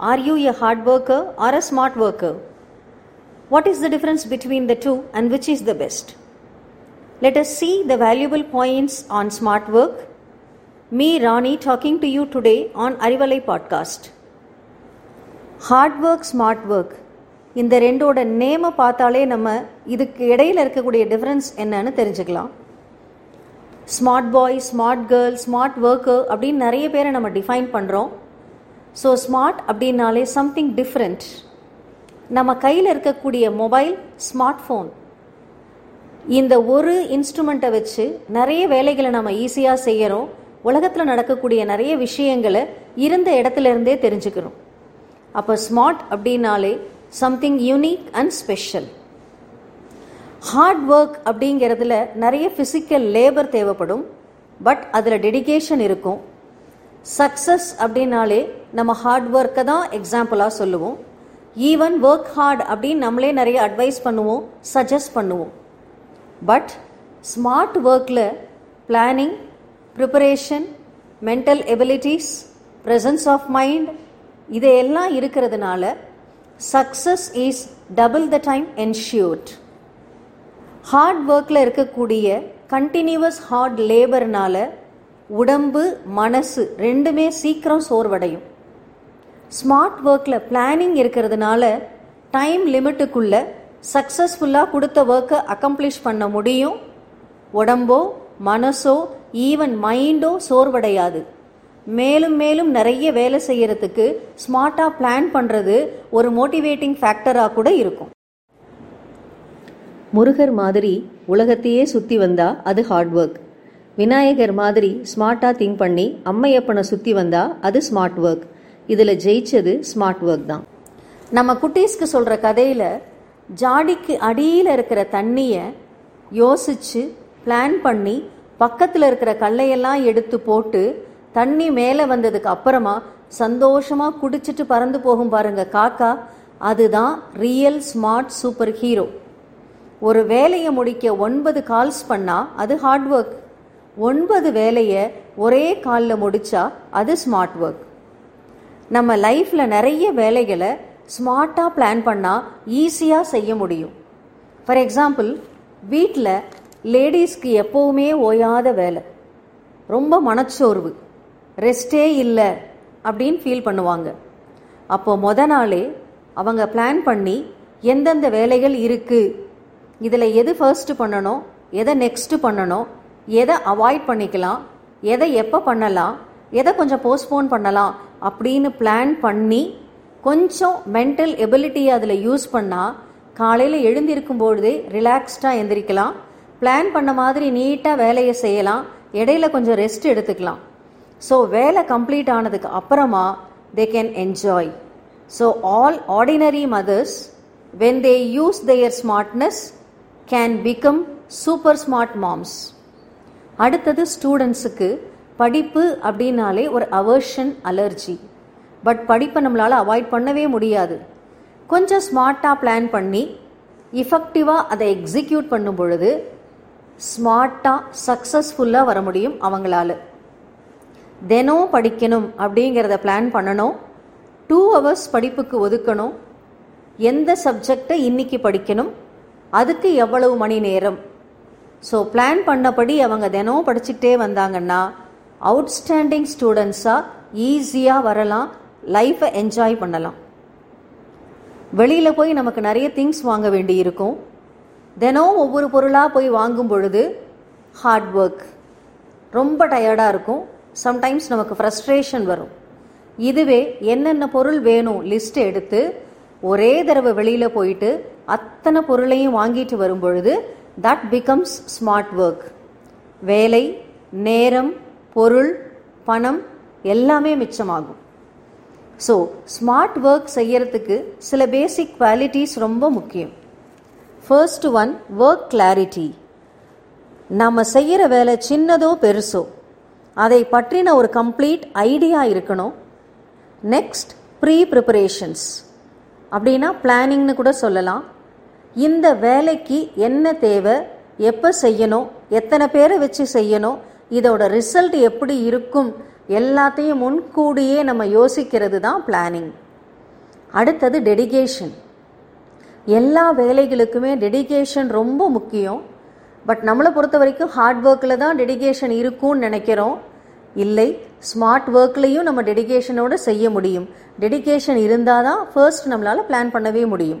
Are you a hard worker or a smart worker? What is the difference between the two and which is the best? Let us see the valuable points on smart work. Me, Rani, talking to you today on Arivalai podcast. Hard work smart work இந்த ரெண்டோட நேமை பார்த்தாலே நம்ம இதுக்கு இடையில இருக்கக்கூடிய difference என்னன்னு தெரிஞ்சுக்கலாம் smart boy smart girl smart worker அப்படின்னு நிறைய பேரை நம்ம டிஃபைன் பண்ணுறோம் ஸோ ஸ்மார்ட் அப்படின்னாலே சம்திங் டிஃப்ரெண்ட் நம்ம கையில் இருக்கக்கூடிய மொபைல் ஸ்மார்ட் ஃபோன் இந்த ஒரு இன்ஸ்ட்ருமெண்ட்டை வச்சு நிறைய வேலைகளை நம்ம ஈஸியாக செய்கிறோம் உலகத்தில் நடக்கக்கூடிய நிறைய விஷயங்களை இருந்த இடத்துல இருந்தே தெரிஞ்சுக்கிறோம். அப்போ ஸ்மார்ட் அப்படின்னாலே something unique and special hard work அப்படிங்கிறதுல நிறைய ஃபிசிக்கல் லேபர் தேவைப்படும். பட் அதில் டெடிகேஷன் இருக்கும். சக்ஸஸ் அப்படின்னாலே நம்ம ஹார்ட் ஒர்க்கை தான் எக்ஸாம்பிளாக சொல்லுவோம். ஈவன் ஒர்க் ஹார்ட் அப்படின்னு நம்மளே நிறைய அட்வைஸ் பண்ணுவோம் சஜஸ்ட் பண்ணுவோம். பட் ஸ்மார்ட் ஒர்க்கில் planning preparation mental abilities presence of mind இதையெல்லாம் இருக்கிறதுனால success is double the time ensured hard ஒர்க்கில் இருக்கக்கூடிய கண்டினியூவஸ் ஹார்ட் லேபர்னால உடம்பு மனசு ரெண்டுமே சீக்கிரம் சோர்வடையும். ஸ்மார்ட் ஒர்க்கில் பிளானிங் இருக்கிறதுனால டைம் லிமிட்டுக்குள்ளே சக்ஸஸ்ஃபுல்லாக கொடுத்த ஒர்க்கை அக்கம்ப்ளிஷ் பண்ண முடியும். உடம்போ மனசோ ஈவன் மைண்டோ சோர்வடையாது. மேலும் மேலும் நிறைய வேலை செய்யறதுக்கு ஸ்மார்ட்டாக பிளான் பண்ணுறது ஒரு மோட்டிவேட்டிங் ஃபேக்டராக கூட இருக்கும். முருகர் மாதிரி உலகத்தையே சுற்றி வந்தா அது ஹார்ட் ஒர்க் விநாயகர் மாதிரி ஸ்மார்ட்டாக திங்க் பண்ணி அம்மையப்பனை சுற்றி வந்தா அது ஸ்மார்ட் ஒர்க் இதில் ஜெயிச்சது ஸ்மார்ட் ஒர்க் தான். நம்ம குட்டீஸ்க்கு சொல்கிற கதையில் ஜாடிக்கு அடியில் இருக்கிற தண்ணியை யோசித்து பிளான் பண்ணி பக்கத்தில் இருக்கிற கல்லையெல்லாம் எடுத்து போட்டு தண்ணி மேலே வந்ததுக்கு அப்புறமா சந்தோஷமாக குடிச்சிட்டு பறந்து போகும் பாருங்க காக்கா. அதுதான் ரியல் ஸ்மார்ட் சூப்பர் ஹீரோ ஒரு வேலையை முடிக்க ஒன்பது கால்ஸ் பண்ணால் அது ஹார்ட் ஒர்க் ஒன்பது வேலையை ஒரே காலில் முடித்தா அது ஸ்மார்ட் ஒர்க் நம்ம லைஃப்பில் நிறைய வேலைகளை ஸ்மார்ட்டாக பிளான் பண்ணால் ஈஸியாக செய்ய முடியும். ஃபார் எக்ஸாம்பிள் வீட்டில் லேடிஸ்க்கு எப்போவுமே ஓயாத வேலை. ரொம்ப மனச்சோர்வு. ரெஸ்டே இல்லை அப்படின்னு ஃபீல் பண்ணுவாங்க. அப்போ மொத நாளே அவங்க பிளான் பண்ணி எந்தெந்த வேலைகள் இருக்குது இதில் எது ஃபர்ஸ்ட் பண்ணணும் எதை நெக்ஸ்ட்டு பண்ணணும் எதை அவாய்ட் பண்ணிக்கலாம் எதை எப்போ பண்ணலாம் எதை கொஞ்சம் போஸ்ட்போன் பண்ணலாம் அப்படின்னு பிளான் பண்ணி கொஞ்சம் மென்டல் எபிலிட்டியை அதில் யூஸ் பண்ணால் காலையில் எழுந்திருக்கும் பொழுதே ரிலாக்ஸ்டாக எந்திரிக்கலாம். பிளான் பண்ண மாதிரி நீட்டாக வேலையை செய்யலாம். இடையில கொஞ்சம் ரெஸ்ட் எடுத்துக்கலாம். ஸோ வேலை கம்ப்ளீட் ஆனதுக்கு அப்புறமா they can enjoy so all ordinary mothers when they use their smartness can become super smart moms அடுத்தது ஸ்டூடெண்ட்ஸுக்கு படிப்பு அப்படின்னாலே ஒரு அவர்ஷன் அலர்ஜி பட் படிப்பை நம்மளால் அவாய்ட் பண்ணவே முடியாது. கொஞ்சம் ஸ்மார்ட்டாக பிளான் பண்ணி இஃபெக்டிவாக அதை எக்ஸிக்யூட் பண்ணும் பொழுது ஸ்மார்ட்டாக சக்ஸஸ்ஃபுல்லாக வர முடியும் அவங்களால. தினம் படிக்கணும் அப்படிங்கிறத பிளான் பண்ணணும். டூ ஹவர்ஸ் படிப்புக்கு ஒதுக்கணும். எந்த சப்ஜெக்டை இன்னைக்கு படிக்கணும்? அதுக்கு எவ்வளவு மணி நேரம்? ஸோ பிளான் பண்ணபடி அவங்க தினம் படிச்சுக்கிட்டே வந்தாங்கன்னா அவுட்ஸ்டாண்டிங் ஸ்டூடெண்ட்ஸாக ஈஸியாக வரலாம் லைஃப்பை என்ஜாய் பண்ணலாம். வெளியில் போய் நமக்கு நிறைய திங்ஸ் வாங்க வேண்டி இருக்கும் தினம் ஒவ்வொரு பொருளாக போய் வாங்கும் பொழுது ஹார்ட் ஒர்க் ரொம்ப டயர்டாக இருக்கும். சம்டைம்ஸ் நமக்கு ஃப்ரஸ்ட்ரேஷன் வரும். இதுவே என்னென்ன பொருள் வேணும் லிஸ்ட் எடுத்து ஒரே தடவை வெளியில் போயிட்டு அத்தனை பொருளையும் வாங்கிட்டு வரும் பொழுது தட் பிகம்ஸ் ஸ்மார்ட் ஒர்க் வேலை நேரம் பொருள் பணம் எல்லாமே மிச்சமாகும். ஸோ ஸ்மார்ட் ஒர்க் செய்யறதுக்கு சில பேசிக் குவாலிட்டிஸ் ரொம்ப முக்கியம். ஃபர்ஸ்ட் ஒன் ஒர்க் கிளாரிட்டி நம்ம செய்கிற வேலை சின்னதோ பெருசோ அதை பற்றின ஒரு கம்ப்ளீட் ஐடியா இருக்கணும். நெக்ஸ்ட் ப்ரீ ப்ரிப்பரேஷன்ஸ் அப்படின்னா பிளானிங்னு கூட சொல்லலாம். இந்த வேலைக்கு என்ன தேவை எப்போ செய்யணும் எத்தனை பேரை வச்சு செய்யணும் இதோட ரிசல்ட் எப்படி இருக்கும் எல்லாத்தையும் முன்கூடியே நம்ம யோசிக்கிறது தான் பிளானிங் அடுத்தது டெடிகேஷன் எல்லா வேலைகளுக்குமே டெடிகேஷன் ரொம்ப முக்கியம். பட் நம்மளை பொறுத்த வரைக்கும் ஹார்ட் ஒர்க்கில் தான் டெடிகேஷன் இருக்கும்னு நினைக்கிறோம். இல்லை ஸ்மார்ட் ஒர்க்லேயும் நம்ம டெடிகேஷனோடு செய்ய முடியும். டெடிகேஷன் இருந்தால் தான் ஃபர்ஸ்ட் நம்மளால் பிளான் பண்ணவே முடியும்.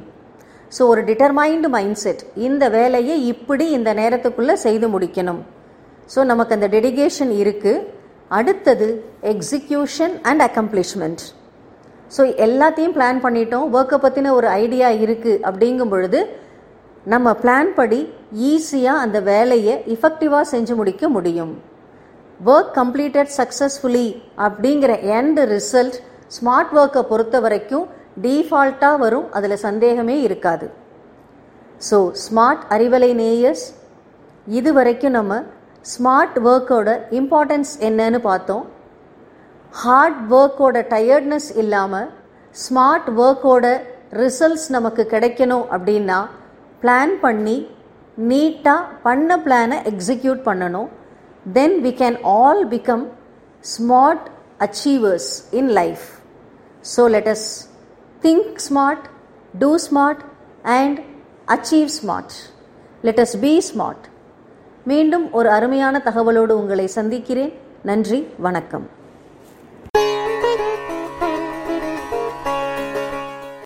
ஸோ ஒரு டிட்டர்மைண்டு மைண்ட் செட் இந்த வேலையை இப்படி இந்த நேரத்துக்குள்ளே செய்து முடிக்கணும். ஸோ நமக்கு அந்த டெடிகேஷன் இருக்குது அடுத்தது எக்ஸிக்யூஷன் அண்ட் அக்கம்ப்ளிஷ்மெண்ட் ஸோ எல்லாத்தையும் பிளான் பண்ணிட்டோம். ஒர்க்கை பற்றின ஒரு ஐடியா இருக்குது அப்படிங்கும் பொழுது நம்ம பிளான் படி ஈஸியாக அந்த வேலையை இஃபெக்டிவாக செஞ்சு முடிக்க முடியும். ஒர்க் கம்ப்ளீட்டட் சக்ஸஸ்ஃபுல்லி அப்படிங்கிற எண்ட் ரிசல்ட் ஸ்மார்ட் ஒர்க்கை பொறுத்த வரைக்கும் டீஃபால்ட்டாக வரும். அதில் சந்தேகமே இருக்காது. ஸோ ஸ்மார்ட் அறிவலை நேயர்ஸ் இது வரைக்கும் நம்ம ஸ்மார்ட் ஒர்க்கோட இம்பார்ட்டன்ஸ் என்னன்னு பார்த்தோம். ஹார்ட் ஒர்க்கோட டயர்ட்னஸ் இல்லாமல் ஸ்மார்ட் ஒர்க்கோட ரிசல்ட்ஸ் நமக்கு கிடைக்கணும் அப்படின்னா பிளான் பண்ணி நீட்டாக பண்ண பிளானை எக்ஸிக்யூட் பண்ணணும். Then we can all become smart achievers in life so let us think smart do smart and achieve smart let us be smart மீண்டும் ஒரு அருமையான தகவலோடு உங்களை சந்திக்கிறேன். நன்றி வணக்கம்.